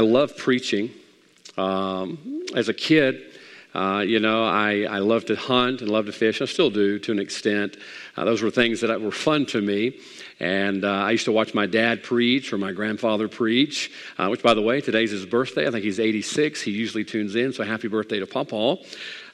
I love preaching. Um, as a kid, uh, you know, I, I love to hunt and love to fish. I still do to an extent. Uh, those were things that were fun to me. And uh, I used to watch my dad preach or my grandfather preach, uh, which, by the way, today's his birthday. I think he's 86. He usually tunes in, so happy birthday to Papa.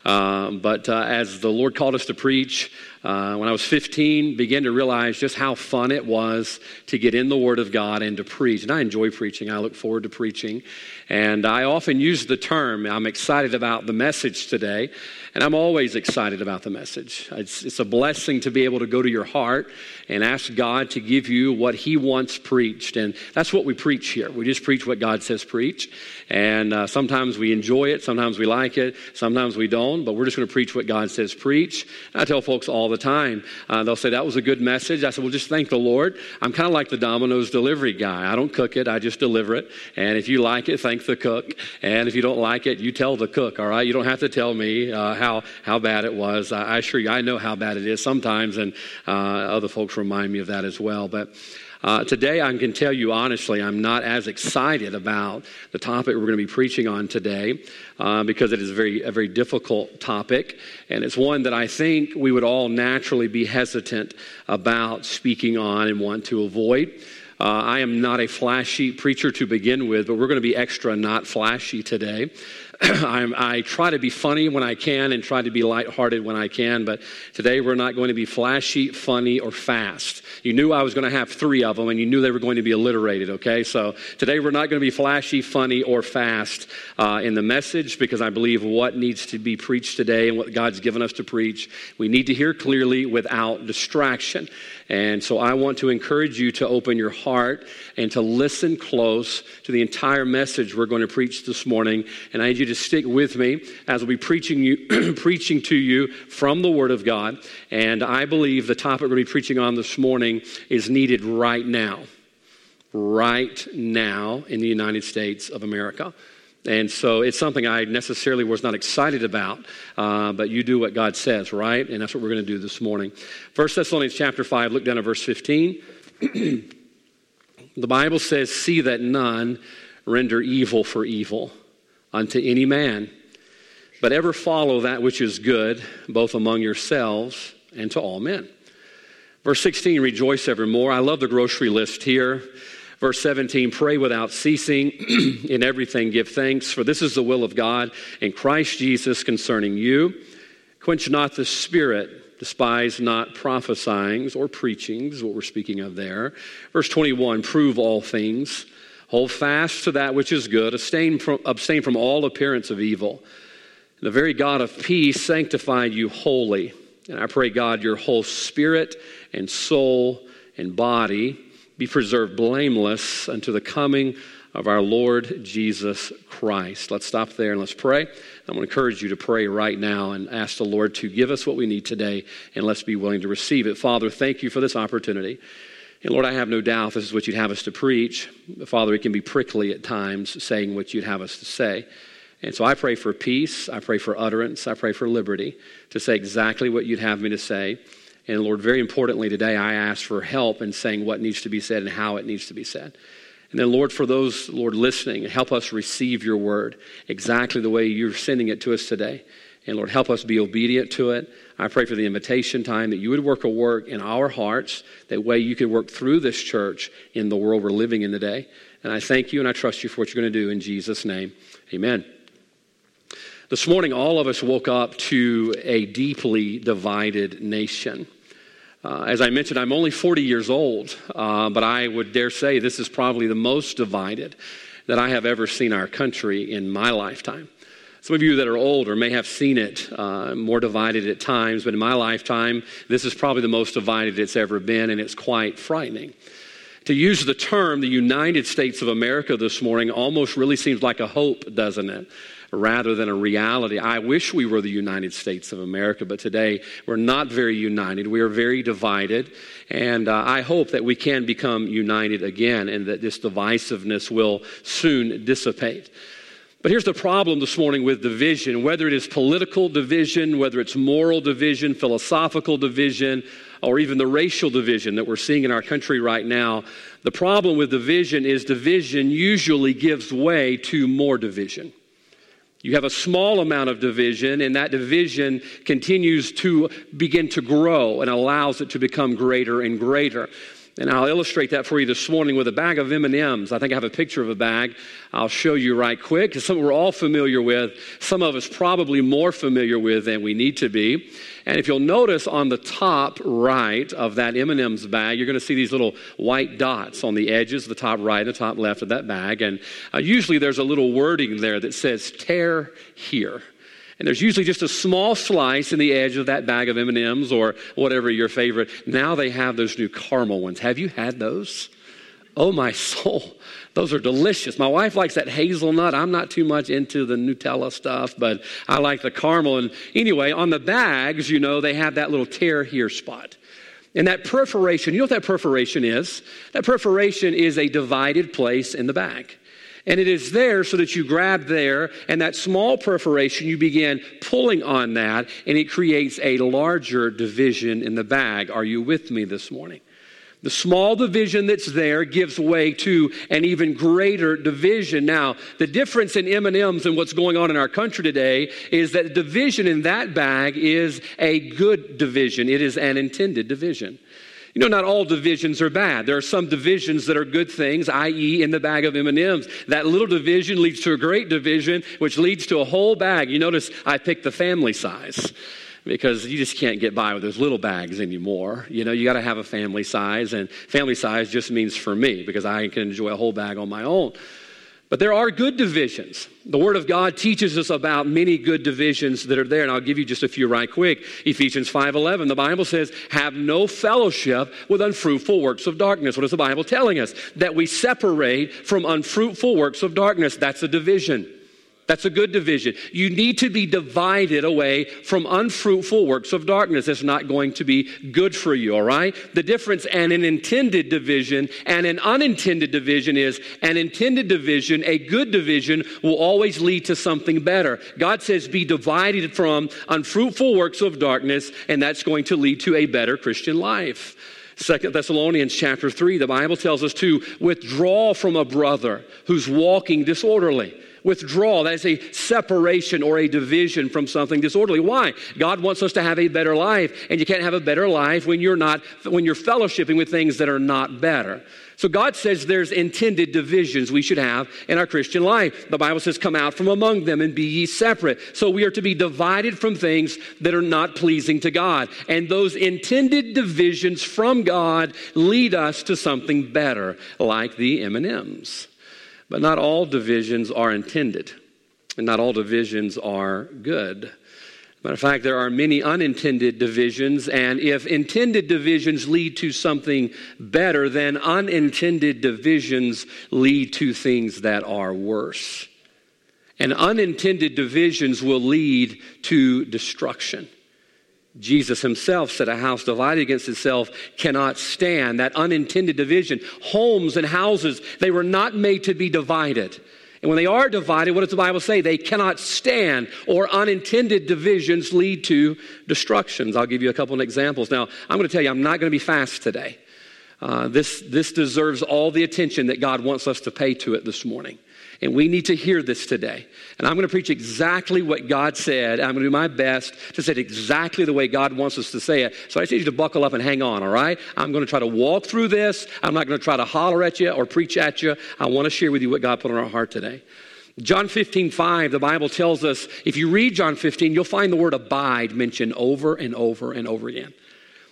Um, but uh, as the Lord called us to preach, uh, when I was 15, began to realize just how fun it was to get in the Word of God and to preach. And I enjoy preaching. I look forward to preaching. And I often use the term, I'm excited about the message today. And I'm always excited about the message. It's, it's, a blessing to be able to go to your heart and ask God to give you what He wants preached. And that's what we preach here. We just preach what God says preach. And uh, sometimes we enjoy it, sometimes we like it, sometimes we don't, but we're just going to preach what God says preach. And I tell folks all the time, uh, they'll say, That was a good message. I said, Well, just thank the Lord. I'm kind of like the Domino's delivery guy. I don't cook it, I just deliver it. And if you like it, thank the cook. And if you don't like it, you tell the cook, all right? You don't have to tell me uh, how how, bad it was. I, I assure you, I know how bad it is sometimes, and uh, other folks remind me of that as well. But uh, today, I can tell you honestly, I'm not as excited about the topic we're going to be preaching on today uh, because it is a very, a very difficult topic. And it's one that I think we would all naturally be hesitant about speaking on and want to avoid. Uh, I am not a flashy preacher to begin with, but we're going to be extra not flashy today. i try to be funny when I can and try to be lighthearted when I can, but today we're not going to be flashy, funny, or fast. You knew I was going to have three of them, and you knew they were going to be alliterated, okay? So today we're not going to be flashy, funny, or fast uh, in the message because I believe what needs to be preached today and what God's given us to preach, we need to hear clearly without distraction. And so I want to encourage you to open your heart and to listen close to the entire message we're going to preach this morning. And I need you to stick with me as we'll be preaching, you, preaching to you from the Word of God. And I believe the topic we're going to be preaching on this morning is needed right now. Right now in the United States of America. And so it's something I necessarily was not excited about, uh, but you do what God says, right? And that's what we're going to do this morning. 1 Thessalonians chapter 5, look down at verse 15. the Bible says, See that none render evil for evil unto any man, but ever follow that which is good, both among yourselves and to all men. Verse 16, rejoice evermore. I love the grocery list here. Verse 17, pray without ceasing. in everything, give thanks, for this is the will of God in Christ Jesus concerning you. Quench not the spirit, despise not prophesying or preachings, what we're speaking of there. Verse 21, prove all things. Hold fast to that which is good. Abstain from, abstain from all appearance of evil. The very God of peace sanctified you wholly. And I pray, God, your whole spirit and soul and body be preserved blameless unto the coming of our Lord Jesus Christ. Let's stop there and let's pray. I'm going to encourage you to pray right now and ask the Lord to give us what we need today, and let's be willing to receive it. Father, thank you for this opportunity. And Lord, I have no doubt this is what you'd have us to preach. Father, it can be prickly at times saying what you'd have us to say. And so I pray for peace. I pray for utterance. I pray for liberty to say exactly what you'd have me to say. And Lord, very importantly today, I ask for help in saying what needs to be said and how it needs to be said. And then, Lord, for those, Lord, listening, help us receive your word exactly the way you're sending it to us today. And Lord, help us be obedient to it. I pray for the invitation time that you would work a work in our hearts, that way you could work through this church in the world we're living in today. And I thank you and I trust you for what you're going to do in Jesus' name. Amen. This morning, all of us woke up to a deeply divided nation. Uh, as I mentioned, I'm only 40 years old, uh, but I would dare say this is probably the most divided that I have ever seen our country in my lifetime. Some of you that are older may have seen it uh, more divided at times, but in my lifetime, this is probably the most divided it's ever been, and it's quite frightening. To use the term the United States of America this morning almost really seems like a hope, doesn't it? rather than a reality. I wish we were the United States of America, but today we're not very united. We are very divided. And uh, I hope that we can become united again and that this divisiveness will soon dissipate. But here's the problem this morning with division whether it is political division, whether it's moral division, philosophical division, or even the racial division that we're seeing in our country right now. The problem with division is division usually gives way to more division. You have a small amount of division, and that division continues to begin to grow and allows it to become greater and greater. And I'll illustrate that for you this morning with a bag of M&Ms. I think I have a picture of a bag. I'll show you right quick. It's something we're all familiar with. Some of us probably more familiar with than we need to be. And if you'll notice on the top right of that M&Ms bag, you're going to see these little white dots on the edges, the top right and the top left of that bag. And uh, usually there's a little wording there that says "tear here." And there's usually just a small slice in the edge of that bag of M&Ms or whatever your favorite. Now they have those new caramel ones. Have you had those? Oh my soul. Those are delicious. My wife likes that hazelnut. I'm not too much into the Nutella stuff, but I like the caramel. And anyway, on the bags, you know, they have that little tear here spot. And that perforation, you know what that perforation is? That perforation is a divided place in the bag. And it is there so that you grab there, and that small perforation, you begin pulling on that, and it creates a larger division in the bag. Are you with me this morning? The small division that's there gives way to an even greater division. Now, the difference in M&Ms and what's going on in our country today is that division in that bag is a good division. It is an intended division. You know, not all divisions are bad. There are some divisions that are good things, i.e., in the bag of M&Ms. That little division leads to a great division, which leads to a whole bag. You notice I picked the family size because you just can't get by with those little bags anymore. You know, you got to have a family size, and family size just means for me because I can enjoy a whole bag on my own. But there are good divisions. The Word of God teaches us about many good divisions that are there, and I'll give you just a few right quick. Ephesians 5.11, the Bible says, have no fellowship with unfruitful works of darkness. What is the Bible telling us? That we separate from unfruitful works of darkness. That's a division. That's a good division. You need to be divided away from unfruitful works of darkness. It's not going to be good for you, all right? The difference and an intended division and an unintended division is an intended division, a good division, will always lead to something better. God says, be divided from unfruitful works of darkness, and that's going to lead to a better Christian life. Second Thessalonians chapter 3, the Bible tells us to withdraw from a brother who's walking disorderly withdrawal. That is a separation or a division from something disorderly. Why? God wants us to have a better life, and you can't have a better life when you're not when you're fellowshipping with things that are not better. So God says there's intended divisions we should have in our Christian life. The Bible says, Come out from among them and be ye separate. So we are to be divided from things that are not pleasing to God. And those intended divisions from God lead us to something better, like the M&Ms. But not all divisions are intended, and not all divisions are good. Matter of fact, there are many unintended divisions, and if intended divisions lead to something better, then unintended divisions lead to things that are worse. And unintended divisions will lead to destruction. Jesus himself said, A house divided against itself cannot stand. That unintended division. Homes and houses, they were not made to be divided. And when they are divided, what does the Bible say? They cannot stand, or unintended divisions lead to destructions. I'll give you a couple of examples. Now, I'm going to tell you, I'm not going to be fast today. Uh, this, this deserves all the attention that God wants us to pay to it this morning. And we need to hear this today. And I'm going to preach exactly what God said. I'm going to do my best to say it exactly the way God wants us to say it. So I just need you to buckle up and hang on, all right? I'm going to try to walk through this. I'm not going to try to holler at you or preach at you. I want to share with you what God put on our heart today. John 15, 5, the Bible tells us, if you read John 15, you'll find the word abide mentioned over and over and over again.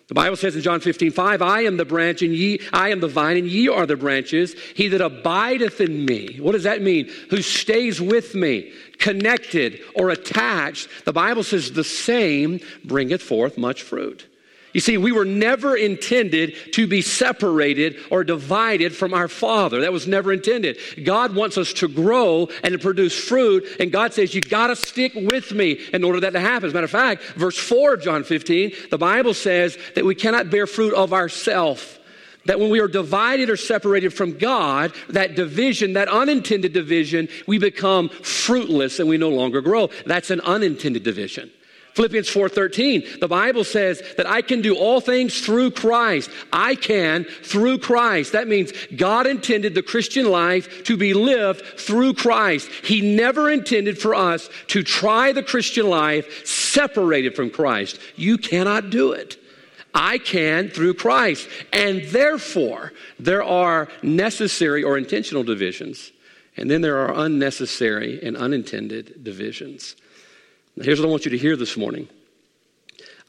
The Bible says in John 15, 5, I am the branch and ye, I am the vine and ye are the branches. He that abideth in me. What does that mean? Who stays with me, connected or attached. The Bible says the same bringeth forth much fruit. You see, we were never intended to be separated or divided from our Father. That was never intended. God wants us to grow and to produce fruit, and God says, You got to stick with me in order that to happen. As a matter of fact, verse 4 of John 15, the Bible says that we cannot bear fruit of ourselves that when we are divided or separated from God, that division, that unintended division, we become fruitless and we no longer grow. That's an unintended division. Philippians 4:13, the Bible says that I can do all things through Christ. I can through Christ. That means God intended the Christian life to be lived through Christ. He never intended for us to try the Christian life separated from Christ. You cannot do it. I can through Christ. And therefore, there are necessary or intentional divisions. And then there are unnecessary and unintended divisions. Now, here's what I want you to hear this morning.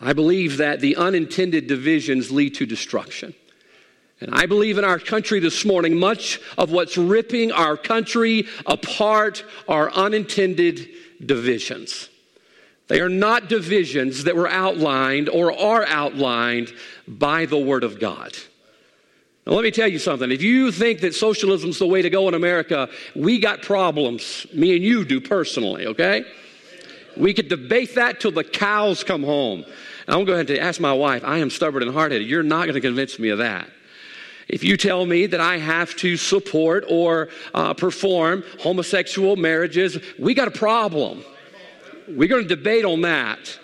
I believe that the unintended divisions lead to destruction. And I believe in our country this morning, much of what's ripping our country apart are unintended divisions. They are not divisions that were outlined or are outlined by the Word of God. Now, let me tell you something. If you think that socialism's the way to go in America, we got problems. Me and you do personally, okay? We could debate that till the cows come home. And I'm going to ask my wife, I am stubborn and hard headed. You're not going to convince me of that. If you tell me that I have to support or uh, perform homosexual marriages, we got a problem. We're going to debate on that.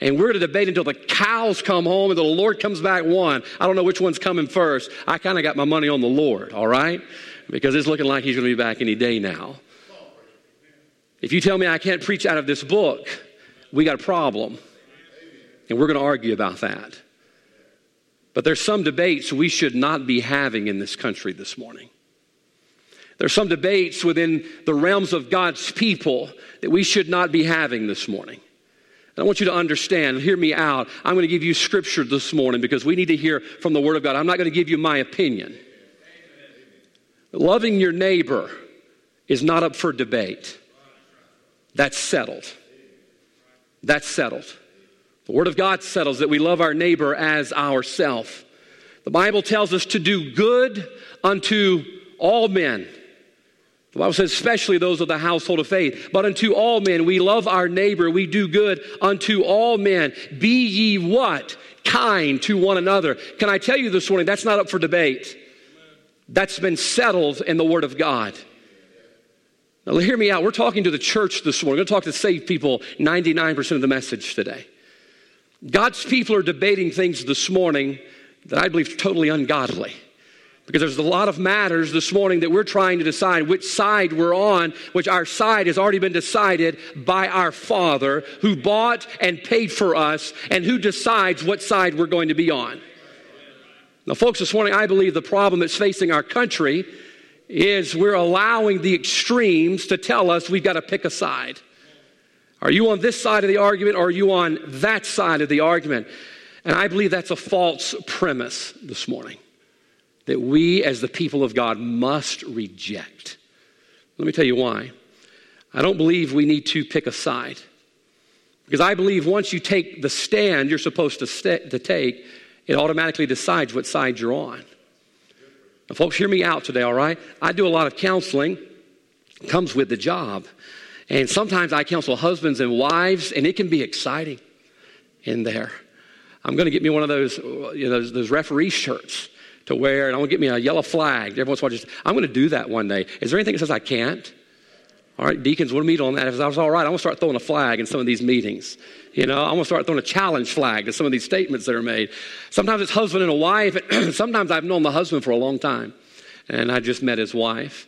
And we're going to debate until the cows come home and the Lord comes back one. I don't know which one's coming first. I kind of got my money on the Lord, all right? Because it's looking like he's going to be back any day now. If you tell me I can't preach out of this book, we got a problem. And we're going to argue about that. But there's some debates we should not be having in this country this morning. There's some debates within the realms of God's people that we should not be having this morning. And I want you to understand, hear me out. I'm going to give you scripture this morning because we need to hear from the Word of God. I'm not going to give you my opinion. Loving your neighbor is not up for debate. That's settled. That's settled. The Word of God settles that we love our neighbor as ourself. The Bible tells us to do good unto all men. The Bible says, especially those of the household of faith. But unto all men, we love our neighbor, we do good unto all men. Be ye what? Kind to one another. Can I tell you this morning, that's not up for debate. That's been settled in the Word of God. Now, hear me out. We're talking to the church this morning. We're going to talk to saved people 99% of the message today. God's people are debating things this morning that I believe totally ungodly. Because there's a lot of matters this morning that we're trying to decide which side we're on, which our side has already been decided by our Father who bought and paid for us and who decides what side we're going to be on. Now, folks, this morning I believe the problem that's facing our country is we're allowing the extremes to tell us we've got to pick a side. Are you on this side of the argument or are you on that side of the argument? And I believe that's a false premise this morning that we as the people of God must reject. Let me tell you why. I don't believe we need to pick a side. Because I believe once you take the stand you're supposed to, st- to take, it automatically decides what side you're on. Folks, hear me out today, all right? I do a lot of counseling, comes with the job. And sometimes I counsel husbands and wives, and it can be exciting in there. I'm going to get me one of those, you know, those, those referee shirts to wear, and I'm going to get me a yellow flag. Everyone's watching. I'm going to do that one day. Is there anything that says I can't? All right, deacons, we'll meet on that. If I was all right, I'm going to start throwing a flag in some of these meetings. You know, I'm going to start throwing a challenge flag to some of these statements that are made. Sometimes it's husband and a wife. Sometimes I've known the husband for a long time, and I just met his wife.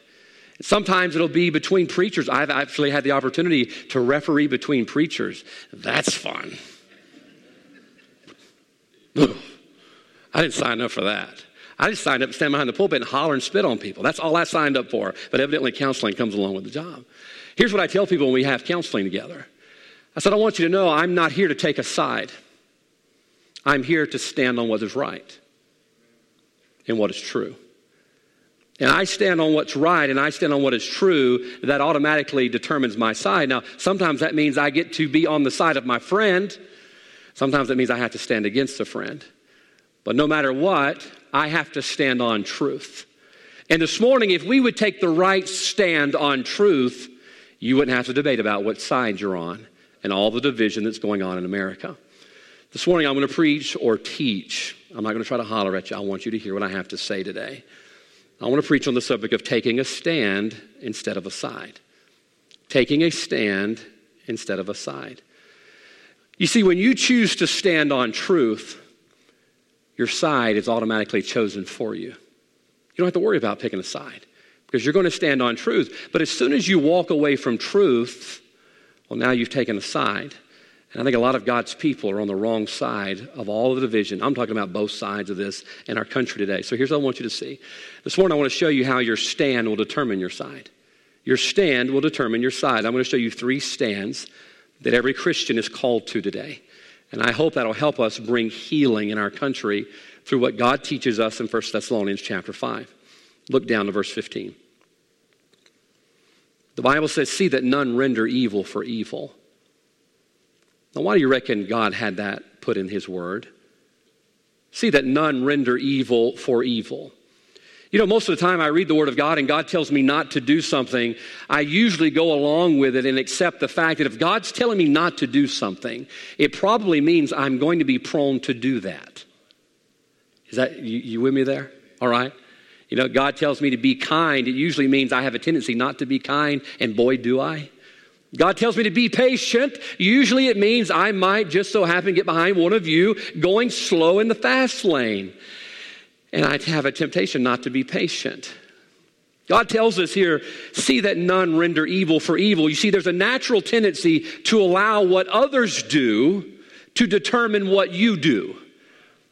Sometimes it'll be between preachers. I've actually had the opportunity to referee between preachers. That's fun. I didn't sign up for that. I just signed up to stand behind the pulpit and holler and spit on people. That's all I signed up for. But evidently, counseling comes along with the job. Here's what I tell people when we have counseling together I said, I want you to know I'm not here to take a side, I'm here to stand on what is right and what is true. And I stand on what's right and I stand on what is true, that automatically determines my side. Now, sometimes that means I get to be on the side of my friend. Sometimes that means I have to stand against a friend. But no matter what, I have to stand on truth. And this morning, if we would take the right stand on truth, you wouldn't have to debate about what side you're on and all the division that's going on in America. This morning, I'm going to preach or teach I'm not going to try to holler at you. I want you to hear what I have to say today. I want to preach on the subject of taking a stand instead of a side. Taking a stand instead of a side. You see, when you choose to stand on truth, your side is automatically chosen for you. You don't have to worry about picking a side because you're going to stand on truth. But as soon as you walk away from truth, well, now you've taken a side. And I think a lot of God's people are on the wrong side of all the division. I'm talking about both sides of this in our country today. So here's what I want you to see. This morning, I want to show you how your stand will determine your side. Your stand will determine your side. I'm going to show you three stands that every Christian is called to today. And I hope that'll help us bring healing in our country through what God teaches us in 1 Thessalonians chapter 5. Look down to verse 15. The Bible says, See that none render evil for evil now, why do you reckon God had that put in His Word? See that none render evil for evil. You know, most of the time I read the Word of God and God tells me not to do something, I usually go along with it and accept the fact that if God's telling me not to do something, it probably means I'm going to be prone to do that. Is that, you, you with me there? All right? You know, God tells me to be kind, it usually means I have a tendency not to be kind, and boy, do I. God tells me to be patient. Usually it means I might just so happen to get behind one of you going slow in the fast lane. And I'd have a temptation not to be patient. God tells us here, see that none render evil for evil. You see, there's a natural tendency to allow what others do to determine what you do.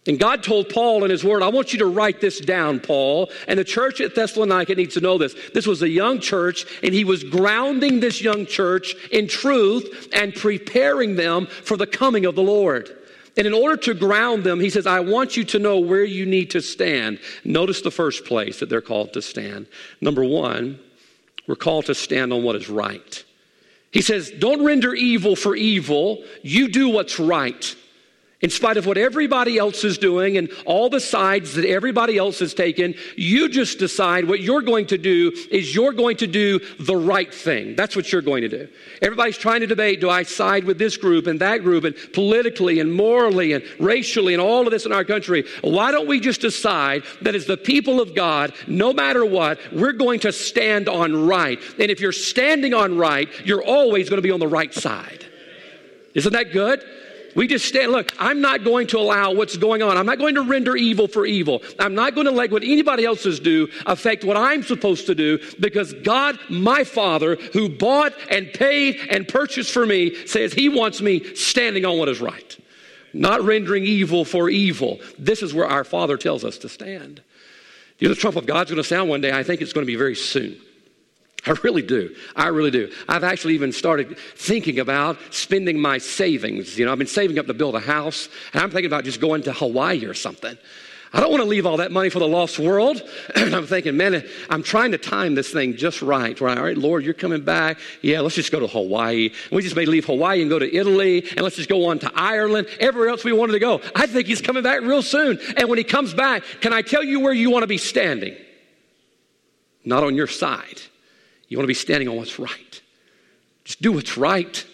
And God told Paul in his word, I want you to write this down, Paul. And the church at Thessalonica needs to know this. This was a young church, and he was grounding this young church in truth and preparing them for the coming of the Lord. And in order to ground them, he says, I want you to know where you need to stand. Notice the first place that they're called to stand. Number one, we're called to stand on what is right. He says, Don't render evil for evil, you do what's right in spite of what everybody else is doing and all the sides that everybody else has taken, you just decide what you're going to do is you're going to do the right thing. That's what you're going to do. Everybody's trying to debate do I side with this group and that group and politically and morally and racially and all of this in our country? Why don't we just decide that as the people of God, no matter what, we're going to stand on right? And if you're standing on right, you're always going to be on the right side. Isn't that good? We just stand, look, I'm not going to allow what's going on. I'm not going to render evil for evil. I'm not going to let what anybody else's do affect what I'm supposed to do because God, my Father, who bought and paid and purchased for me, says He wants me standing on what is right, not rendering evil for evil. This is where our Father tells us to stand. You know, the trump of God's going to sound one day. I think it's going to be very soon. I really do. I really do. I've actually even started thinking about spending my savings. You know, I've been saving up to build a house, and I'm thinking about just going to Hawaii or something. I don't want to leave all that money for the lost world. and I'm thinking, man, I'm trying to time this thing just right. Right, all right, Lord, you're coming back. Yeah, let's just go to Hawaii. We just may leave Hawaii and go to Italy, and let's just go on to Ireland, everywhere else we wanted to go. I think he's coming back real soon. And when he comes back, can I tell you where you want to be standing? Not on your side you want to be standing on what's right. Just do what's right.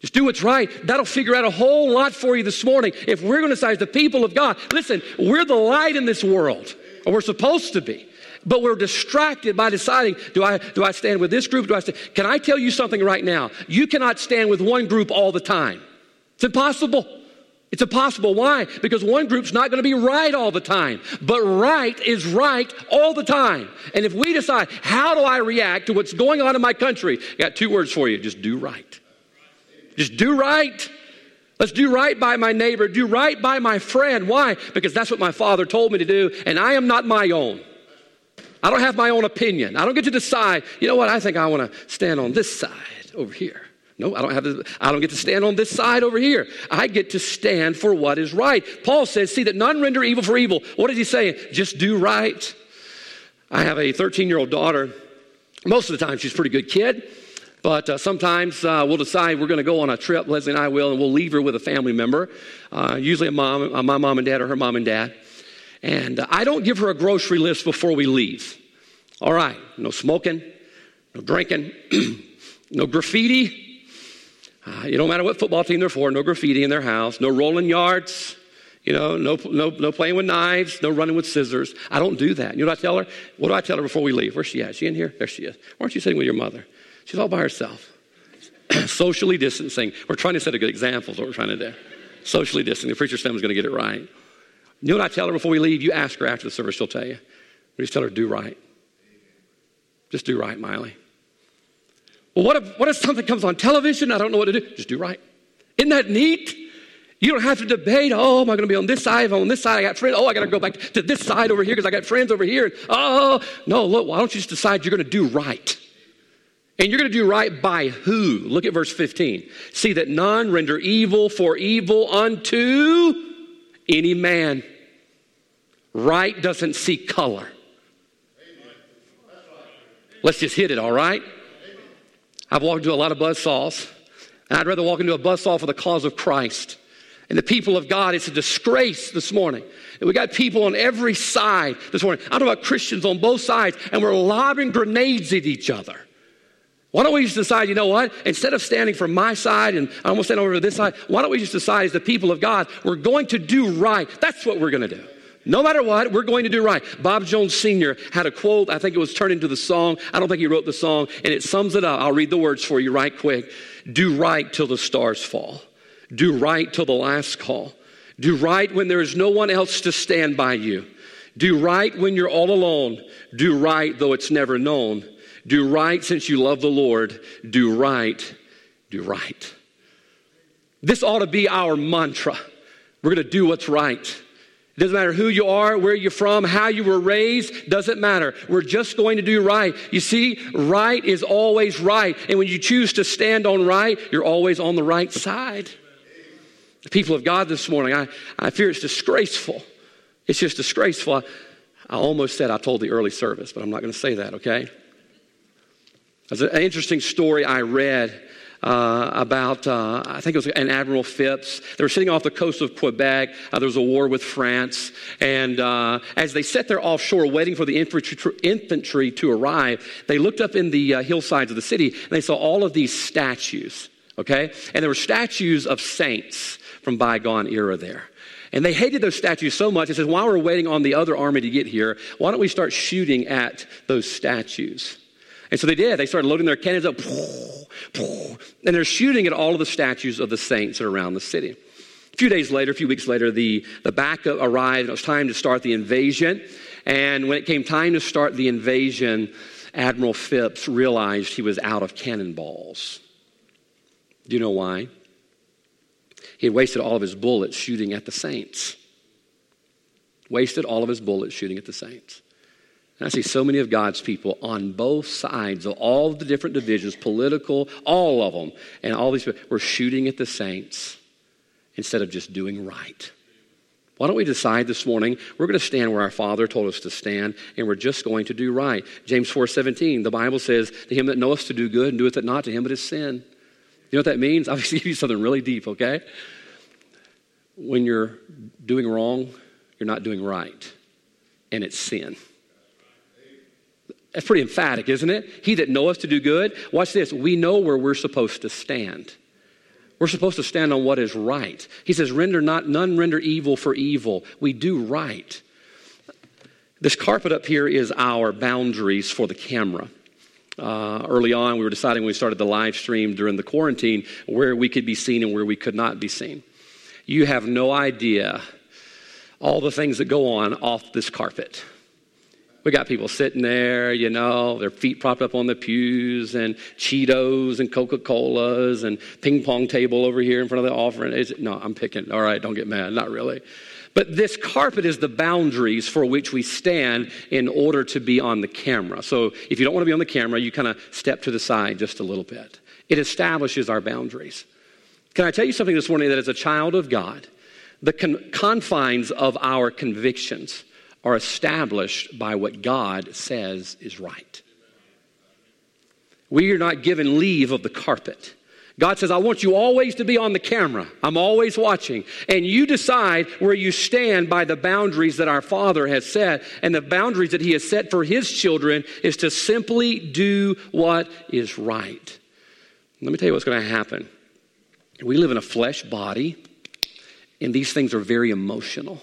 Just do what's right. That'll figure out a whole lot for you this morning. If we're going to say, the people of God, listen, we're the light in this world, or we're supposed to be. But we're distracted by deciding, do I, do I stand with this group? Do I stand? Can I tell you something right now? You cannot stand with one group all the time. It's impossible. It's impossible. Why? Because one group's not going to be right all the time, but right is right all the time. And if we decide, how do I react to what's going on in my country? I got two words for you just do right. Just do right. Let's do right by my neighbor, do right by my friend. Why? Because that's what my father told me to do, and I am not my own. I don't have my own opinion. I don't get to decide, you know what, I think I want to stand on this side over here. No, I don't have to, I don't get to stand on this side over here. I get to stand for what is right. Paul says, see that none render evil for evil. What is he saying? Just do right. I have a 13 year old daughter. Most of the time, she's a pretty good kid. But uh, sometimes uh, we'll decide we're going to go on a trip, Leslie and I will, and we'll leave her with a family member, uh, usually a mom, uh, my mom and dad or her mom and dad. And uh, I don't give her a grocery list before we leave. All right, no smoking, no drinking, no graffiti, Ah, it don't matter what football team they're for, no graffiti in their house, no rolling yards. You know, no, no, no playing with knives, no running with scissors. I don't do that. You know what I tell her? What do I tell her before we leave? Where's she at? Is she in here? There she is. Why aren't you sitting with your mother? She's all by herself. Socially distancing. We're trying to set a good example, is what we're trying to do. Socially distancing. The preacher's family's going to get it right. You know what I tell her before we leave? You ask her after the service, she'll tell you. We just tell her, do right. Just do right, Miley. Well, what if, what if something comes on television? I don't know what to do. Just do right. Isn't that neat? You don't have to debate, oh, am I going to be on this side? If I'm on this side, I got friends. Oh, I got to go back to this side over here because I got friends over here. Oh, no, look, why don't you just decide you're going to do right? And you're going to do right by who? Look at verse 15. See that none render evil for evil unto any man. Right doesn't see color. Let's just hit it, all right? I've walked into a lot of buzz saws, and I'd rather walk into a buzz saw for the cause of Christ. And the people of God, it's a disgrace this morning. We got people on every side this morning. I'm talking about Christians on both sides, and we're lobbing grenades at each other. Why don't we just decide, you know what? Instead of standing for my side and I'm going to stand over to this side, why don't we just decide as the people of God, we're going to do right. That's what we're going to do. No matter what, we're going to do right. Bob Jones Sr. had a quote, I think it was turned into the song. I don't think he wrote the song, and it sums it up. I'll read the words for you right quick. Do right till the stars fall. Do right till the last call. Do right when there is no one else to stand by you. Do right when you're all alone. Do right though it's never known. Do right since you love the Lord. Do right. Do right. This ought to be our mantra. We're going to do what's right. It doesn't matter who you are, where you're from, how you were raised, doesn't matter. We're just going to do right. You see, right is always right. And when you choose to stand on right, you're always on the right side. The people of God this morning, I, I fear it's disgraceful. It's just disgraceful. I, I almost said I told the early service, but I'm not going to say that, okay? There's an interesting story I read uh, about, uh, I think it was an Admiral Phips. They were sitting off the coast of Quebec. Uh, there was a war with France. And uh, as they sat there offshore waiting for the infantry, infantry to arrive, they looked up in the uh, hillsides of the city and they saw all of these statues, okay? And there were statues of saints from bygone era there. And they hated those statues so much, they said, while we're waiting on the other army to get here, why don't we start shooting at those statues? And so they did. They started loading their cannons up, and they're shooting at all of the statues of the saints that are around the city. A few days later, a few weeks later, the, the backup arrived. And it was time to start the invasion. And when it came time to start the invasion, Admiral Phips realized he was out of cannonballs. Do you know why? He had wasted all of his bullets shooting at the saints. Wasted all of his bullets shooting at the saints. And I see so many of God's people on both sides of all the different divisions, political, all of them, and all these people, we're shooting at the saints instead of just doing right. Why don't we decide this morning we're going to stand where our Father told us to stand, and we're just going to do right? James 4:17, the Bible says, "To him that knoweth to do good and doeth it not, to him it is sin." You know what that means? I'll give you something really deep, okay? When you're doing wrong, you're not doing right, and it's sin. That's pretty emphatic, isn't it? He that knoweth to do good. Watch this. We know where we're supposed to stand. We're supposed to stand on what is right. He says, render not, none render evil for evil. We do right. This carpet up here is our boundaries for the camera. Uh, early on, we were deciding when we started the live stream during the quarantine where we could be seen and where we could not be seen. You have no idea all the things that go on off this carpet. We got people sitting there, you know, their feet propped up on the pews, and Cheetos and Coca Colas, and ping pong table over here in front of the offering. Is it, no, I'm picking. All right, don't get mad. Not really. But this carpet is the boundaries for which we stand in order to be on the camera. So if you don't want to be on the camera, you kind of step to the side just a little bit. It establishes our boundaries. Can I tell you something this morning that as a child of God, the con- confines of our convictions are established by what God says is right. We are not given leave of the carpet. God says, I want you always to be on the camera. I'm always watching. And you decide where you stand by the boundaries that our Father has set. And the boundaries that He has set for His children is to simply do what is right. Let me tell you what's going to happen. We live in a flesh body, And these things are very emotional.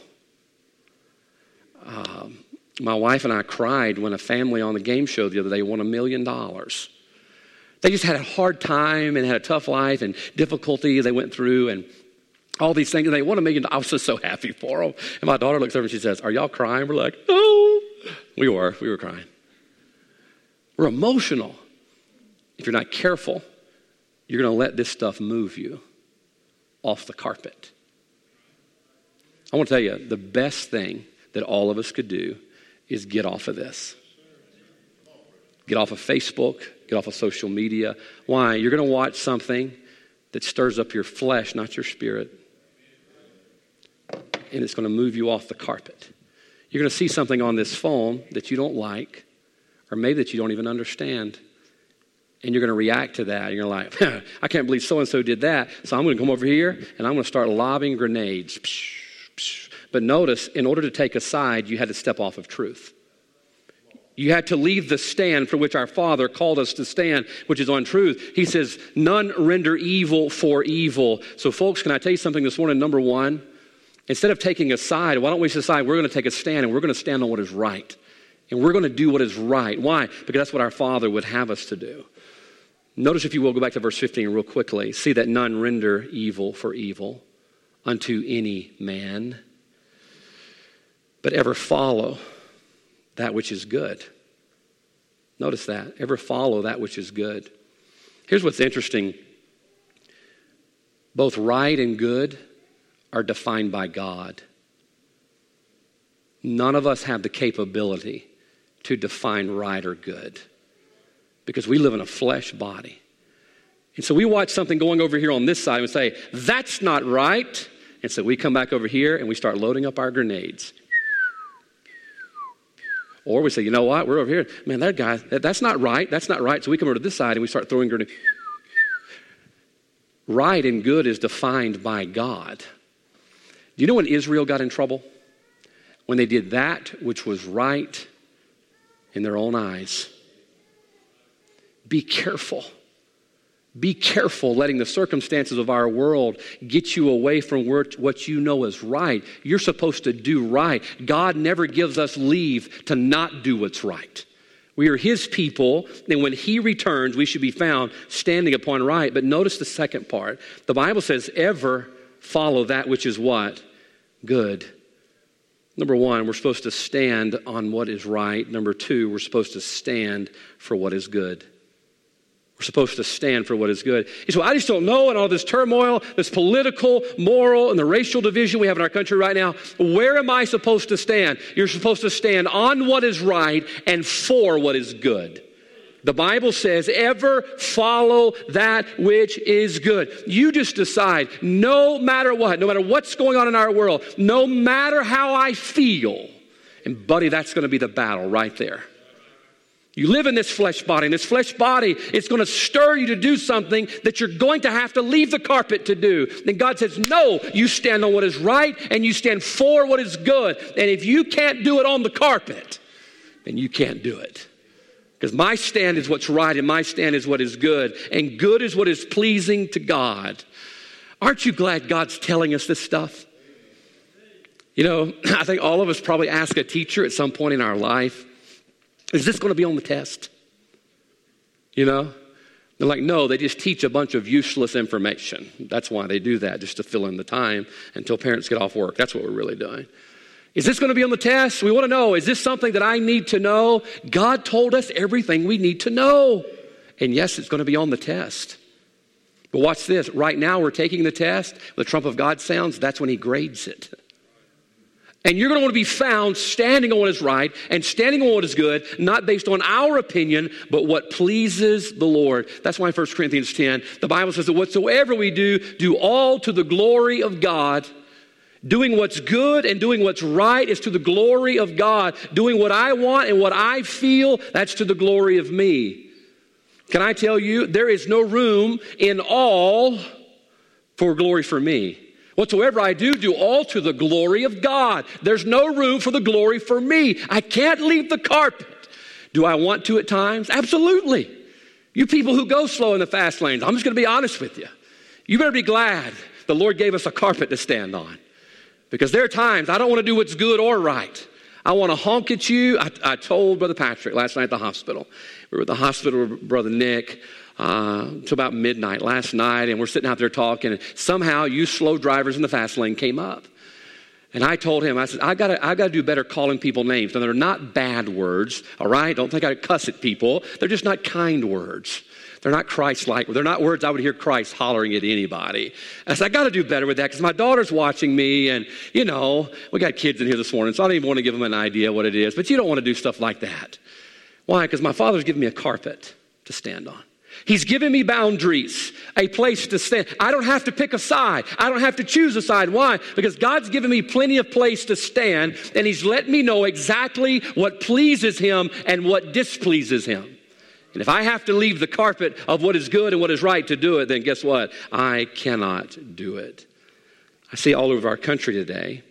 Um, my wife and I cried when a family on the game show the other day won a million dollars. They just had a hard time and had a tough life and difficulty they went through and all these things. And they won a million. I was just so happy for them. And my daughter looks over and she says, Are y'all crying? We're like, No. We were. We were crying. We're emotional. If you're not careful, you're going to let this stuff move you off the carpet. I want to tell you the best thing that all of us could do is get off of this. Get off of Facebook, get off of social media. Why? You're going to watch something that stirs up your flesh, not your spirit. And it's going to move you off the carpet. You're going to see something on this phone that you don't like, or maybe that you don't even understand. And you're going to react to that. You're going to like, I can't believe so and so did that. So I'm going to come over here and I'm going to start lobbing grenades. But notice, in order to take a side, you had to step off of truth. You had to leave the stand for which our Father called us to stand, which is on truth. He says, None render evil for evil. So, folks, can I tell you something this morning? Number one, instead of taking a side, why don't we decide we're going to take a stand and we're going to stand on what is right? And we're going to do what is right. Why? Because that's what our Father would have us to do. Notice, if you will, go back to verse 15 real quickly. See that none render evil for evil unto any man, but ever follow that which is good. Notice that. Ever follow that which is good. Here's what's interesting both right and good are defined by God. None of us have the capability to define right or good because we live in a flesh body. And so we watch something going over here on this side and say, that's not right. And so we come back over here and we start loading up our grenades. Or we say, you know what, we're over here. Man, that guy, that's not right. That's not right. So we come over to this side and we start throwing grenades. Right and good is defined by God. Do you know when Israel got in trouble? When they did that which was right in their own eyes. Be careful be careful letting the circumstances of our world get you away from what you know is right. You're supposed to do right. God never gives us leave to not do what's right. We are His people, and when He returns, we should be found standing upon right. But notice the second part. The Bible says, ever follow that which is what? Good. Number one, we're supposed to stand on what is right. Number two, we're supposed to stand for what is good. We're supposed to stand for what is good. He said, well, I just don't know, and all this turmoil, this political, moral, and the racial division we have in our country right now, where am I supposed to stand? You're supposed to stand on what is right and for what is good. The Bible says, ever follow that which is good. You just decide, no matter what, no matter what's going on in our world, no matter how I feel, and buddy, that's going to be the battle right there. You live in this flesh body, and this flesh body is going to stir you to do something that you're going to have to leave the carpet to do. And God says, No, you stand on what is right and you stand for what is good. And if you can't do it on the carpet, then you can't do it. Because my stand is what's right and my stand is what is good. And good is what is pleasing to God. Aren't you glad God's telling us this stuff? You know, I think all of us probably ask a teacher at some point in our life, is this going to be on the test? You know? They're like, no, they just teach a bunch of useless information. That's why they do that, just to fill in the time until parents get off work. That's what we're really doing. Is this going to be on the test? We want to know, is this something that I need to know? God told us everything we need to know. And yes, it's going to be on the test. But watch this. Right now, we're taking the test. The trump of God sounds, that's when He grades it. And you're going to want to be found standing on what is right and standing on what is good, not based on our opinion, but what pleases the Lord. That's why in 1 Corinthians 10, the Bible says that whatsoever we do, do all to the glory of God. Doing what's good and doing what's right is to the glory of God. Doing what I want and what I feel, that's to the glory of me. Can I tell you, there is no room in all for glory for me. Whatsoever I do, do all to the glory of God. There's no room for the glory for me. I can't leave the carpet. Do I want to at times? Absolutely. You people who go slow in the fast lanes, I'm just going to be honest with you. You better be glad the Lord gave us a carpet to stand on. Because there are times I don't want to do what's good or right. I want to honk at you. I, I told Brother Patrick last night at the hospital. We were at the hospital with Brother Nick uh, till about midnight last night, and we're sitting out there talking, and somehow you slow drivers in the fast lane came up. And I told him, I said, I gotta, I gotta do better calling people names. Now, they're not bad words, all right? Don't think I cuss at people. They're just not kind words. They're not Christ like. They're not words I would hear Christ hollering at anybody. I said, I got to do better with that because my daughter's watching me, and, you know, we got kids in here this morning, so I don't even want to give them an idea what it is. But you don't want to do stuff like that. Why? Because my father's given me a carpet to stand on. He's given me boundaries, a place to stand. I don't have to pick a side. I don't have to choose a side. Why? Because God's given me plenty of place to stand, and He's let me know exactly what pleases Him and what displeases Him. And if I have to leave the carpet of what is good and what is right to do it, then guess what? I cannot do it. I see all over our country today.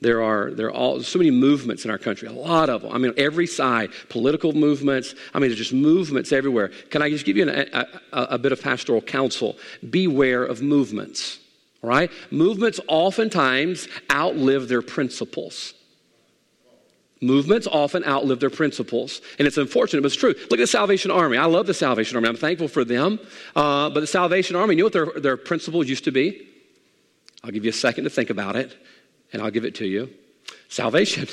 There are there are all so many movements in our country, a lot of them. I mean, every side, political movements. I mean, there's just movements everywhere. Can I just give you an, a, a, a bit of pastoral counsel? Beware of movements. Right, movements oftentimes outlive their principles. Movements often outlive their principles. And it's unfortunate, but it's true. Look at the Salvation Army. I love the Salvation Army. I'm thankful for them. Uh, but the Salvation Army, you know what their, their principles used to be? I'll give you a second to think about it, and I'll give it to you. Salvation.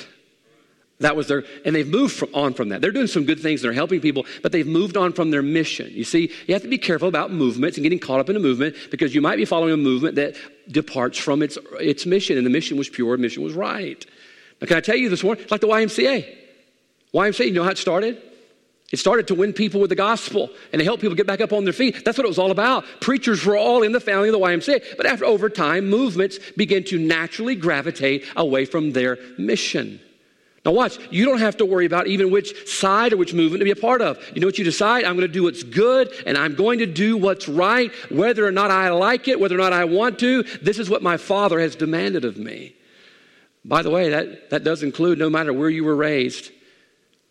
That was their, and they've moved from, on from that. They're doing some good things, they're helping people, but they've moved on from their mission. You see, you have to be careful about movements and getting caught up in a movement because you might be following a movement that departs from its, its mission, and the mission was pure, the mission was right. Now, can I tell you this morning? It's like the YMCA. YMCA, you know how it started? It started to win people with the gospel and to help people get back up on their feet. That's what it was all about. Preachers were all in the family of the YMCA. But after over time, movements begin to naturally gravitate away from their mission. Now, watch, you don't have to worry about even which side or which movement to be a part of. You know what you decide? I'm going to do what's good and I'm going to do what's right, whether or not I like it, whether or not I want to. This is what my Father has demanded of me. By the way, that, that does include no matter where you were raised.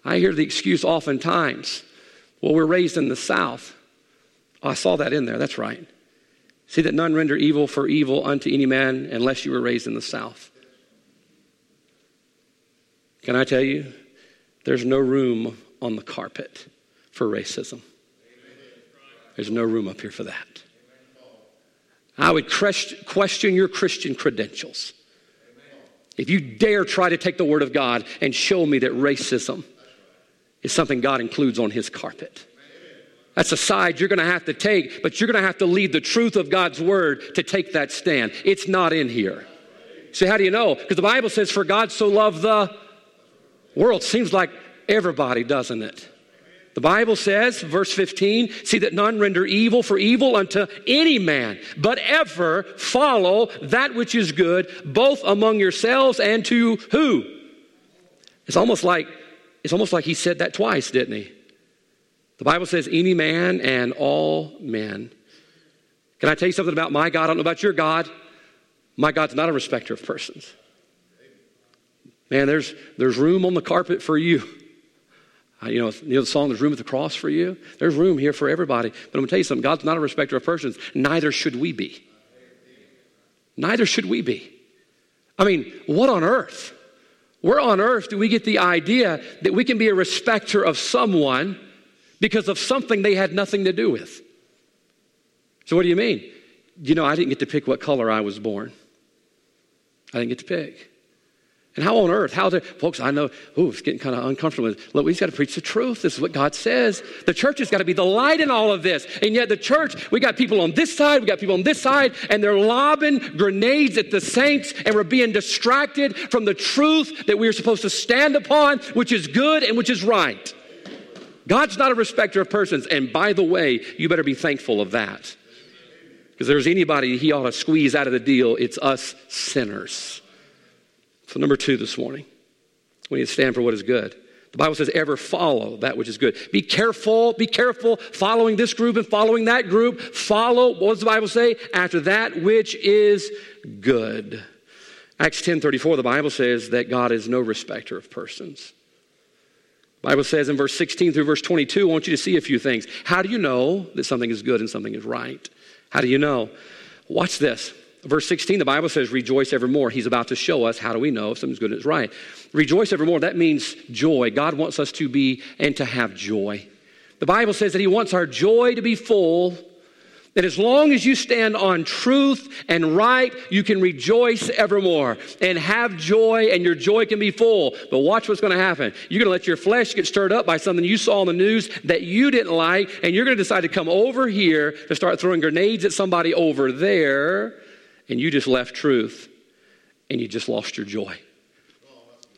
I hear the excuse oftentimes well, we're raised in the South. Oh, I saw that in there. That's right. See that none render evil for evil unto any man unless you were raised in the South. Can I tell you? There's no room on the carpet for racism. There's no room up here for that. I would question your Christian credentials if you dare try to take the Word of God and show me that racism is something God includes on His carpet. That's a side you're going to have to take, but you're going to have to lead the truth of God's Word to take that stand. It's not in here. So, how do you know? Because the Bible says, For God so loved the world. Seems like everybody, doesn't it? The Bible says, verse 15, see that none render evil for evil unto any man, but ever follow that which is good, both among yourselves and to who? It's almost like, it's almost like he said that twice, didn't he? The Bible says, any man and all men. Can I tell you something about my God? I don't know about your God. My God's not a respecter of persons. Man, there's, there's room on the carpet for you. Uh, you know, you know the song, There's Room at the Cross for You? There's room here for everybody. But I'm going to tell you something God's not a respecter of persons. Neither should we be. Neither should we be. I mean, what on earth? Where on earth do we get the idea that we can be a respecter of someone because of something they had nothing to do with? So, what do you mean? You know, I didn't get to pick what color I was born. I didn't get to pick. And how on earth? How to, folks, I know, oh, it's getting kind of uncomfortable. Look, we just got to preach the truth. This is what God says. The church has got to be the light in all of this. And yet, the church, we got people on this side, we got people on this side, and they're lobbing grenades at the saints, and we're being distracted from the truth that we are supposed to stand upon, which is good and which is right. God's not a respecter of persons. And by the way, you better be thankful of that. Because there's anybody he ought to squeeze out of the deal, it's us sinners. So, number two this morning, we need to stand for what is good. The Bible says, ever follow that which is good. Be careful, be careful following this group and following that group. Follow, what does the Bible say? After that which is good. Acts 10 34, the Bible says that God is no respecter of persons. The Bible says in verse 16 through verse 22, I want you to see a few things. How do you know that something is good and something is right? How do you know? Watch this. Verse 16, the Bible says, rejoice evermore. He's about to show us how do we know if something's good and it's right. Rejoice evermore, that means joy. God wants us to be and to have joy. The Bible says that He wants our joy to be full that as long as you stand on truth and right, you can rejoice evermore and have joy, and your joy can be full. But watch what's going to happen. You're going to let your flesh get stirred up by something you saw on the news that you didn't like, and you're going to decide to come over here to start throwing grenades at somebody over there, and you just left truth and you just lost your joy.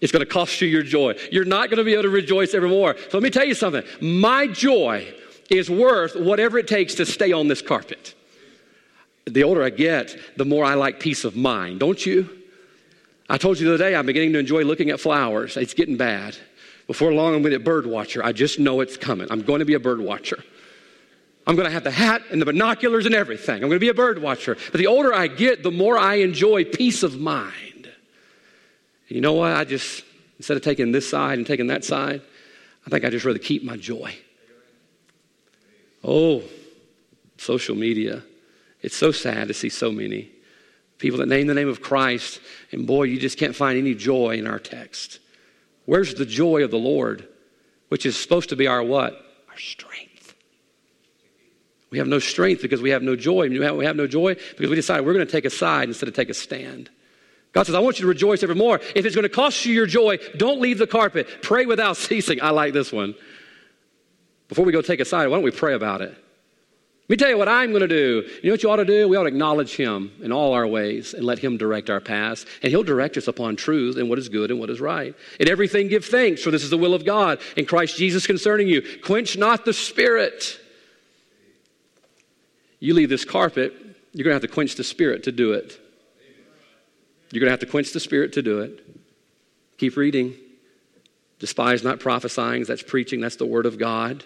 It's going to cost you your joy. You're not going to be able to rejoice evermore. So let me tell you something. My joy is worth whatever it takes to stay on this carpet. The older I get, the more I like peace of mind, don't you? I told you the other day I'm beginning to enjoy looking at flowers. It's getting bad. Before long, I'm going to be a bird watcher. I just know it's coming. I'm going to be a bird watcher. I'm going to have the hat and the binoculars and everything. I'm going to be a bird watcher. But the older I get, the more I enjoy peace of mind. And you know what? I just, instead of taking this side and taking that side, I think I just rather keep my joy. Oh, social media. It's so sad to see so many people that name the name of Christ, and boy, you just can't find any joy in our text. Where's the joy of the Lord, which is supposed to be our what? Our strength. We have no strength because we have no joy. We have no joy because we decide we're going to take a side instead of take a stand. God says, I want you to rejoice evermore. If it's going to cost you your joy, don't leave the carpet. Pray without ceasing. I like this one. Before we go take a side, why don't we pray about it? Let me tell you what I'm going to do. You know what you ought to do? We ought to acknowledge Him in all our ways and let Him direct our paths. And He'll direct us upon truth and what is good and what is right. In everything, give thanks, for this is the will of God in Christ Jesus concerning you. Quench not the Spirit. You leave this carpet, you're going to have to quench the Spirit to do it. You're going to have to quench the Spirit to do it. Keep reading. Despise not prophesying, that's preaching, that's the Word of God.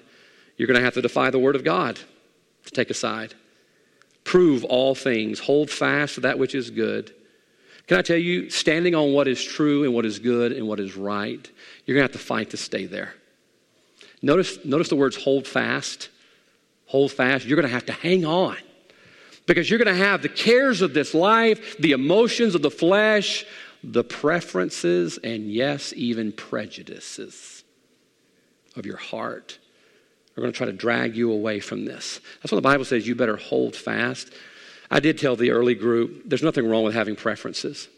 You're going to have to defy the Word of God to take a side. Prove all things, hold fast to that which is good. Can I tell you, standing on what is true and what is good and what is right, you're going to have to fight to stay there. Notice, notice the words hold fast. Hold fast. You're going to have to hang on because you're going to have the cares of this life, the emotions of the flesh, the preferences, and yes, even prejudices of your heart are going to try to drag you away from this. That's why the Bible says you better hold fast. I did tell the early group there's nothing wrong with having preferences.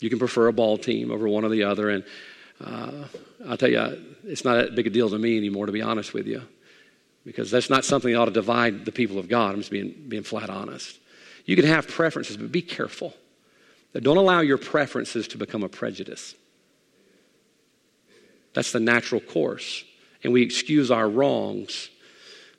You can prefer a ball team over one or the other, and uh, I'll tell you, it's not that big a deal to me anymore, to be honest with you, because that's not something that ought to divide the people of God. I'm just being, being flat honest. You can have preferences, but be careful. Don't allow your preferences to become a prejudice. That's the natural course and we excuse our wrongs.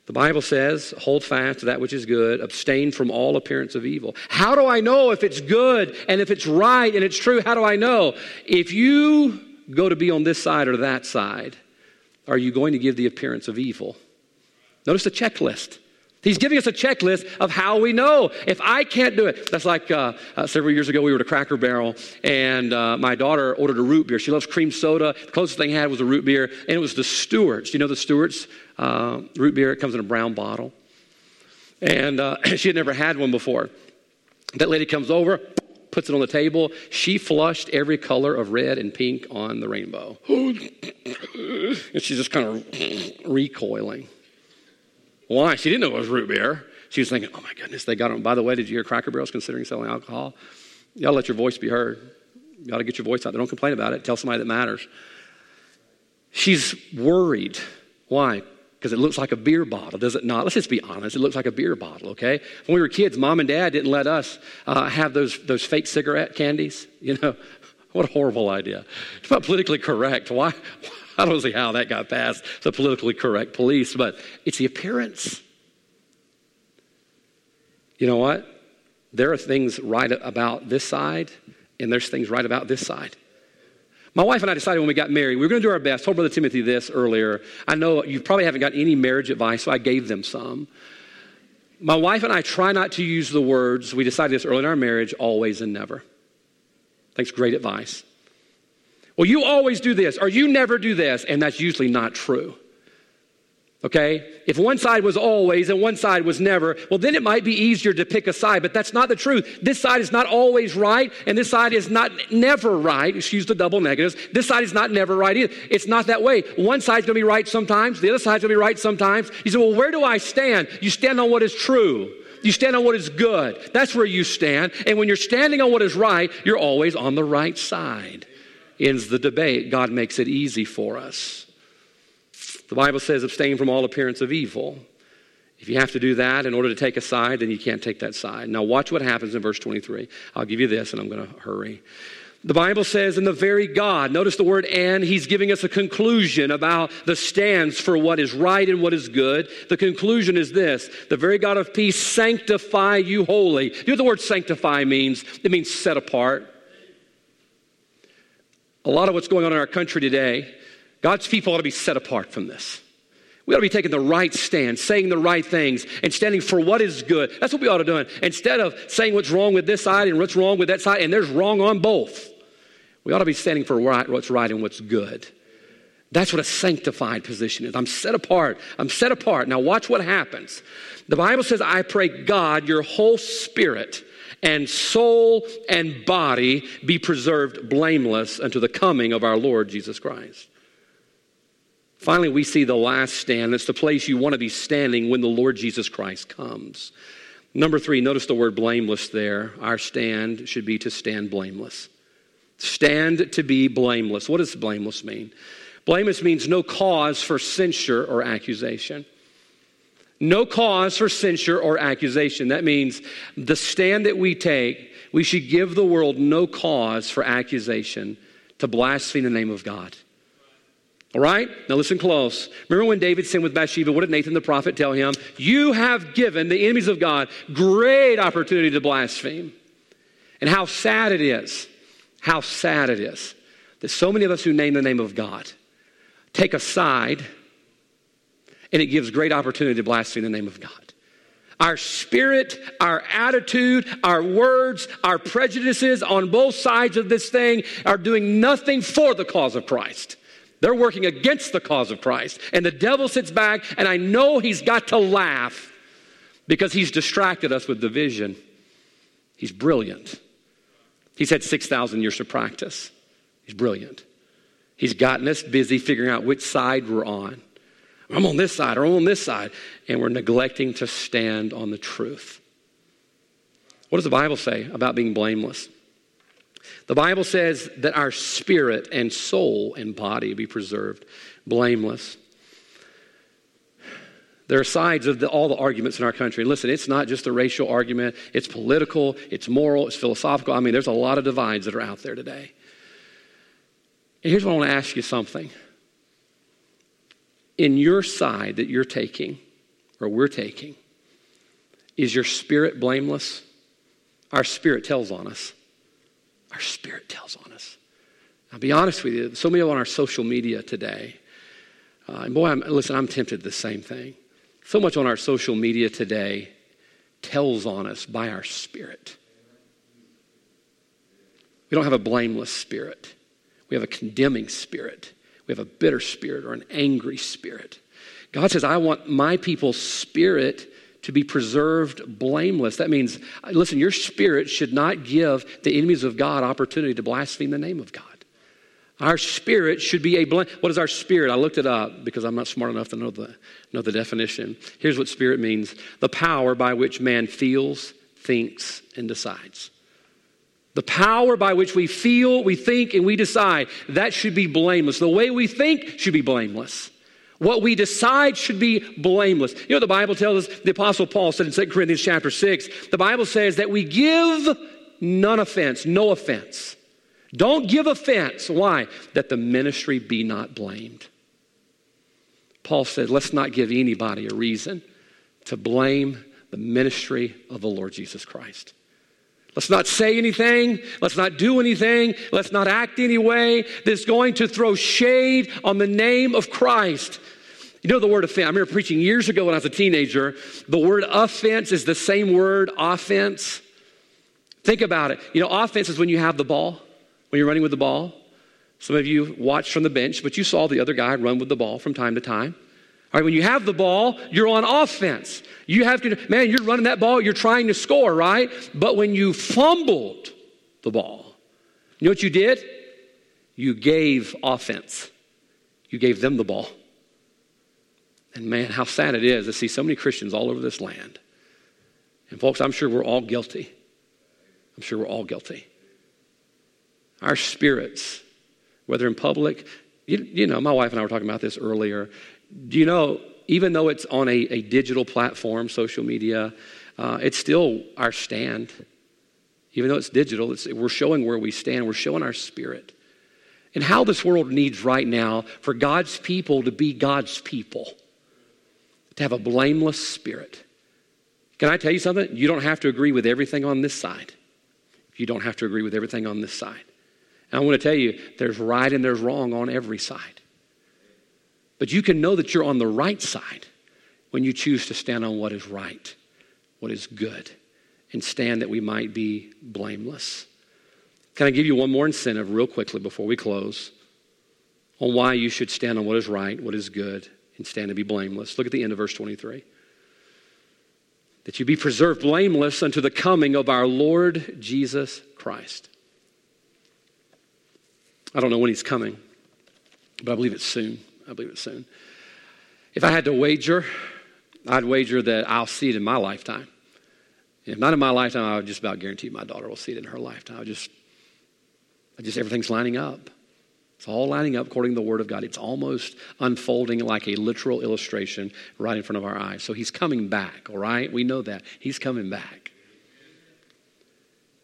The Bible says, hold fast to that which is good, abstain from all appearance of evil. How do I know if it's good and if it's right and it's true? How do I know? If you go to be on this side or that side, are you going to give the appearance of evil? Notice the checklist. He's giving us a checklist of how we know. If I can't do it, that's like uh, uh, several years ago, we were at a Cracker Barrel, and uh, my daughter ordered a root beer. She loves cream soda. The closest thing I had was a root beer, and it was the Stewart's. You know the Stewart's uh, root beer? It comes in a brown bottle. And uh, she had never had one before. That lady comes over, puts it on the table. She flushed every color of red and pink on the rainbow. and she's just kind of recoiling. Why? She didn't know it was root beer. She was thinking, oh my goodness, they got it. By the way, did you hear Cracker Barrel's considering selling alcohol? You gotta let your voice be heard. You gotta get your voice out there. Don't complain about it. Tell somebody that matters. She's worried. Why? Because it looks like a beer bottle, does it not? Let's just be honest. It looks like a beer bottle, okay? When we were kids, mom and dad didn't let us uh, have those, those fake cigarette candies. You know, what a horrible idea. It's not politically correct. Why? I don't see how that got past the politically correct police, but it's the appearance. You know what? There are things right about this side, and there's things right about this side. My wife and I decided when we got married, we were going to do our best. I told Brother Timothy this earlier. I know you probably haven't got any marriage advice, so I gave them some. My wife and I try not to use the words, we decided this early in our marriage, always and never. Thanks, great advice. Well, you always do this, or you never do this, and that's usually not true. Okay? If one side was always and one side was never, well, then it might be easier to pick a side, but that's not the truth. This side is not always right, and this side is not never right. Excuse the double negatives. This side is not never right either. It's not that way. One side's gonna be right sometimes, the other side's gonna be right sometimes. You say, well, where do I stand? You stand on what is true. You stand on what is good. That's where you stand. And when you're standing on what is right, you're always on the right side. Ends the debate. God makes it easy for us. The Bible says, abstain from all appearance of evil. If you have to do that in order to take a side, then you can't take that side. Now, watch what happens in verse 23. I'll give you this, and I'm going to hurry. The Bible says, in the very God, notice the word and, he's giving us a conclusion about the stands for what is right and what is good. The conclusion is this the very God of peace sanctify you wholly. You know what the word sanctify means? It means set apart. A lot of what's going on in our country today God's people ought to be set apart from this. We ought to be taking the right stand, saying the right things, and standing for what is good. That's what we ought to do. Instead of saying what's wrong with this side and what's wrong with that side, and there's wrong on both. We ought to be standing for what's right and what's good. That's what a sanctified position is. I'm set apart. I'm set apart. Now, watch what happens. The Bible says, I pray God, your whole spirit and soul and body be preserved blameless unto the coming of our Lord Jesus Christ. Finally, we see the last stand. It's the place you want to be standing when the Lord Jesus Christ comes. Number three, notice the word blameless there. Our stand should be to stand blameless. Stand to be blameless. What does blameless mean? Blameless means no cause for censure or accusation. No cause for censure or accusation. That means the stand that we take, we should give the world no cause for accusation to blaspheme the name of God. All right? Now listen close. Remember when David sinned with Bathsheba? What did Nathan the prophet tell him? You have given the enemies of God great opportunity to blaspheme. And how sad it is, how sad it is that so many of us who name the name of God take a side and it gives great opportunity to blaspheme the name of God. Our spirit, our attitude, our words, our prejudices on both sides of this thing are doing nothing for the cause of Christ. They're working against the cause of Christ. And the devil sits back, and I know he's got to laugh because he's distracted us with division. He's brilliant. He's had 6,000 years of practice. He's brilliant. He's gotten us busy figuring out which side we're on. I'm on this side or I'm on this side, and we're neglecting to stand on the truth. What does the Bible say about being blameless? The Bible says that our spirit and soul and body be preserved blameless. There are sides of the, all the arguments in our country. Listen, it's not just a racial argument, it's political, it's moral, it's philosophical. I mean, there's a lot of divides that are out there today. And here's what I want to ask you something. In your side that you're taking, or we're taking, is your spirit blameless? Our spirit tells on us. Our spirit tells on us. I'll be honest with you, so many on our social media today, uh, and boy, I'm, listen, I'm tempted the same thing. So much on our social media today tells on us by our spirit. We don't have a blameless spirit. We have a condemning spirit. We have a bitter spirit or an angry spirit. God says, I want my people's spirit to be preserved blameless. That means, listen, your spirit should not give the enemies of God opportunity to blaspheme the name of God. Our spirit should be a blame. What is our spirit? I looked it up because I'm not smart enough to know the, know the definition. Here's what spirit means the power by which man feels, thinks, and decides. The power by which we feel, we think, and we decide, that should be blameless. The way we think should be blameless. What we decide should be blameless. You know the Bible tells us, the Apostle Paul said in 2 Corinthians chapter 6, the Bible says that we give none offense, no offense. Don't give offense. Why? That the ministry be not blamed. Paul said, let's not give anybody a reason to blame the ministry of the Lord Jesus Christ. Let's not say anything. Let's not do anything. Let's not act any way that's going to throw shade on the name of Christ. You know the word offense? I remember preaching years ago when I was a teenager. The word offense is the same word, offense. Think about it. You know, offense is when you have the ball, when you're running with the ball. Some of you watched from the bench, but you saw the other guy run with the ball from time to time. All right, when you have the ball, you're on offense. You have to, man, you're running that ball, you're trying to score, right? But when you fumbled the ball, you know what you did? You gave offense. You gave them the ball. And man, how sad it is to see so many Christians all over this land. And folks, I'm sure we're all guilty. I'm sure we're all guilty. Our spirits, whether in public, you, you know, my wife and I were talking about this earlier. Do you know, even though it's on a, a digital platform, social media, uh, it's still our stand. Even though it's digital, it's, we're showing where we stand, we're showing our spirit. And how this world needs right now for God's people to be God's people, to have a blameless spirit. Can I tell you something? You don't have to agree with everything on this side. You don't have to agree with everything on this side. And I want to tell you, there's right and there's wrong on every side. But you can know that you're on the right side when you choose to stand on what is right, what is good, and stand that we might be blameless. Can I give you one more incentive, real quickly, before we close, on why you should stand on what is right, what is good, and stand to be blameless? Look at the end of verse 23. That you be preserved blameless unto the coming of our Lord Jesus Christ. I don't know when he's coming, but I believe it's soon. I believe it's soon. If I had to wager, I'd wager that I'll see it in my lifetime. If not in my lifetime, I would just about guarantee my daughter will see it in her lifetime. I just, I just everything's lining up. It's all lining up according to the Word of God. It's almost unfolding like a literal illustration right in front of our eyes. So He's coming back, all right? We know that. He's coming back.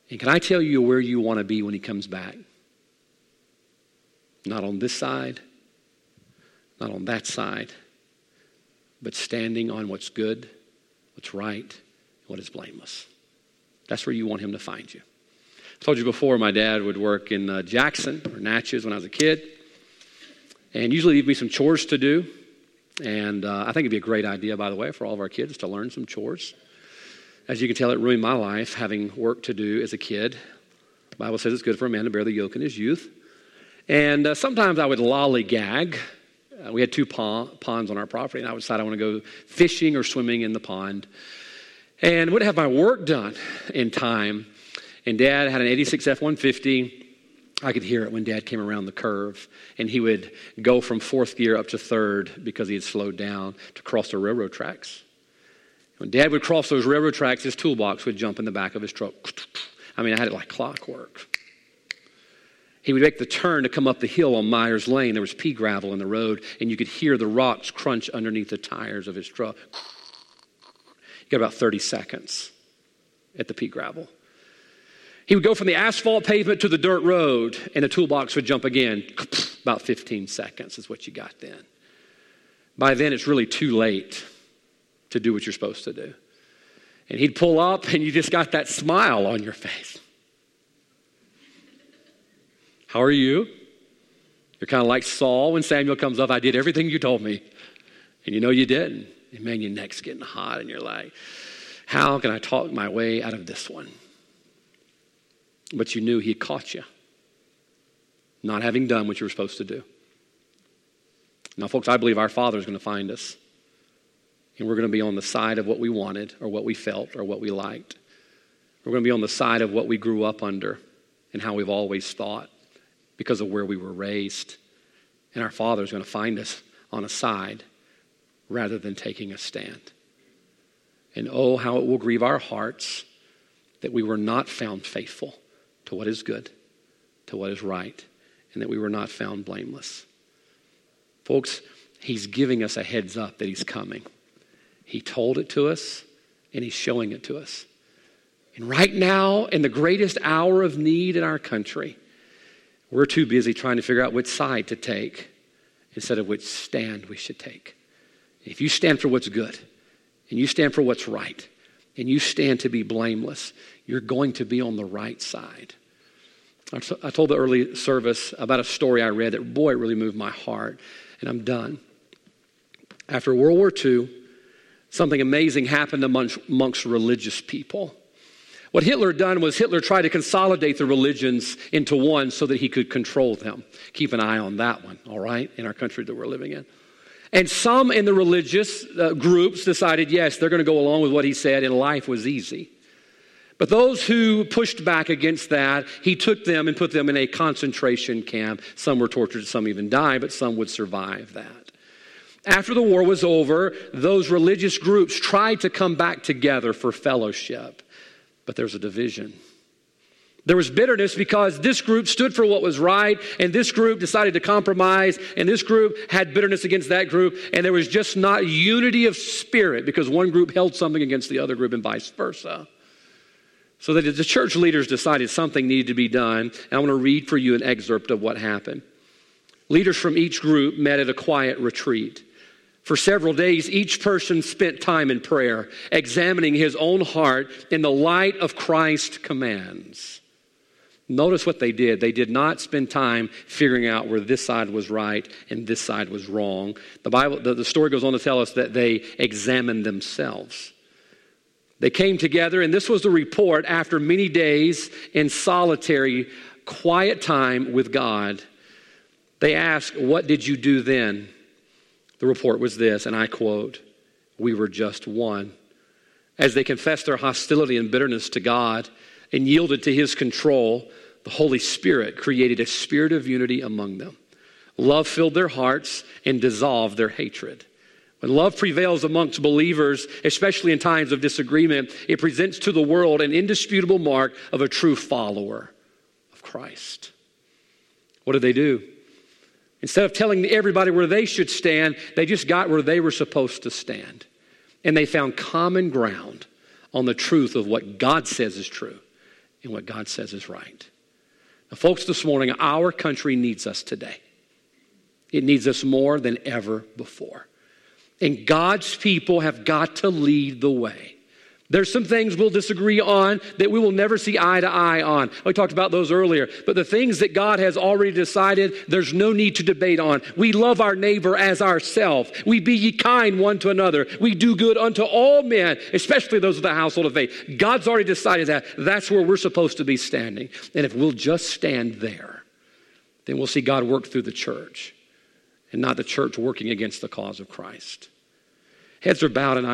And can I tell you where you want to be when He comes back? Not on this side, not on that side, but standing on what's good, what's right, what is blameless. That's where you want him to find you. I told you before, my dad would work in uh, Jackson or Natchez when I was a kid, and usually leave me some chores to do. And uh, I think it'd be a great idea, by the way, for all of our kids to learn some chores. As you can tell, it ruined my life having work to do as a kid. The Bible says it's good for a man to bear the yoke in his youth. And uh, sometimes I would lollygag. Uh, we had two pond, ponds on our property, and I would decide I want to go fishing or swimming in the pond. And would have my work done in time. And Dad had an 86 F 150. I could hear it when Dad came around the curve, and he would go from fourth gear up to third because he had slowed down to cross the railroad tracks. When Dad would cross those railroad tracks, his toolbox would jump in the back of his truck. I mean, I had it like clockwork he would make the turn to come up the hill on Myers Lane. There was pea gravel in the road, and you could hear the rocks crunch underneath the tires of his truck. You got about 30 seconds at the pea gravel. He would go from the asphalt pavement to the dirt road, and the toolbox would jump again. About 15 seconds is what you got then. By then, it's really too late to do what you're supposed to do. And he'd pull up, and you just got that smile on your face. How are you? You're kind of like Saul when Samuel comes up. I did everything you told me. And you know you didn't. And man, your neck's getting hot, and you're like, how can I talk my way out of this one? But you knew he caught you, not having done what you were supposed to do. Now, folks, I believe our Father is going to find us. And we're going to be on the side of what we wanted or what we felt or what we liked. We're going to be on the side of what we grew up under and how we've always thought because of where we were raised. And our Father is going to find us on a side rather than taking a stand. And oh, how it will grieve our hearts that we were not found faithful to what is good, to what is right, and that we were not found blameless. Folks, He's giving us a heads up that He's coming. He told it to us, and He's showing it to us. And right now, in the greatest hour of need in our country, we're too busy trying to figure out which side to take instead of which stand we should take. If you stand for what's good, and you stand for what's right, and you stand to be blameless, you're going to be on the right side. I told the early service about a story I read that, boy, it really moved my heart, and I'm done. After World War II, something amazing happened amongst, amongst religious people. What Hitler done was Hitler tried to consolidate the religions into one so that he could control them. Keep an eye on that one, all right, in our country that we're living in. And some in the religious uh, groups decided, yes, they're going to go along with what he said, and life was easy. But those who pushed back against that, he took them and put them in a concentration camp. Some were tortured, some even died, but some would survive that. After the war was over, those religious groups tried to come back together for fellowship, but there's a division. There was bitterness because this group stood for what was right, and this group decided to compromise, and this group had bitterness against that group, and there was just not unity of spirit because one group held something against the other group and vice versa. So that the church leaders decided something needed to be done, and I want to read for you an excerpt of what happened. Leaders from each group met at a quiet retreat. For several days, each person spent time in prayer, examining his own heart in the light of Christ's commands. Notice what they did. They did not spend time figuring out where this side was right and this side was wrong. The Bible, the, the story goes on to tell us that they examined themselves. They came together, and this was the report after many days in solitary, quiet time with God. They asked, What did you do then? The report was this, and I quote, We were just one. As they confessed their hostility and bitterness to God, and yielded to his control, the Holy Spirit created a spirit of unity among them. Love filled their hearts and dissolved their hatred. When love prevails amongst believers, especially in times of disagreement, it presents to the world an indisputable mark of a true follower of Christ. What did they do? Instead of telling everybody where they should stand, they just got where they were supposed to stand. And they found common ground on the truth of what God says is true and what God says is right. Now, folks, this morning, our country needs us today. It needs us more than ever before. And God's people have got to lead the way. There's some things we'll disagree on that we will never see eye to eye on. We talked about those earlier. But the things that God has already decided, there's no need to debate on. We love our neighbor as ourselves. We be ye kind one to another. We do good unto all men, especially those of the household of faith. God's already decided that. That's where we're supposed to be standing. And if we'll just stand there, then we'll see God work through the church and not the church working against the cause of Christ. Heads are bowed and eyes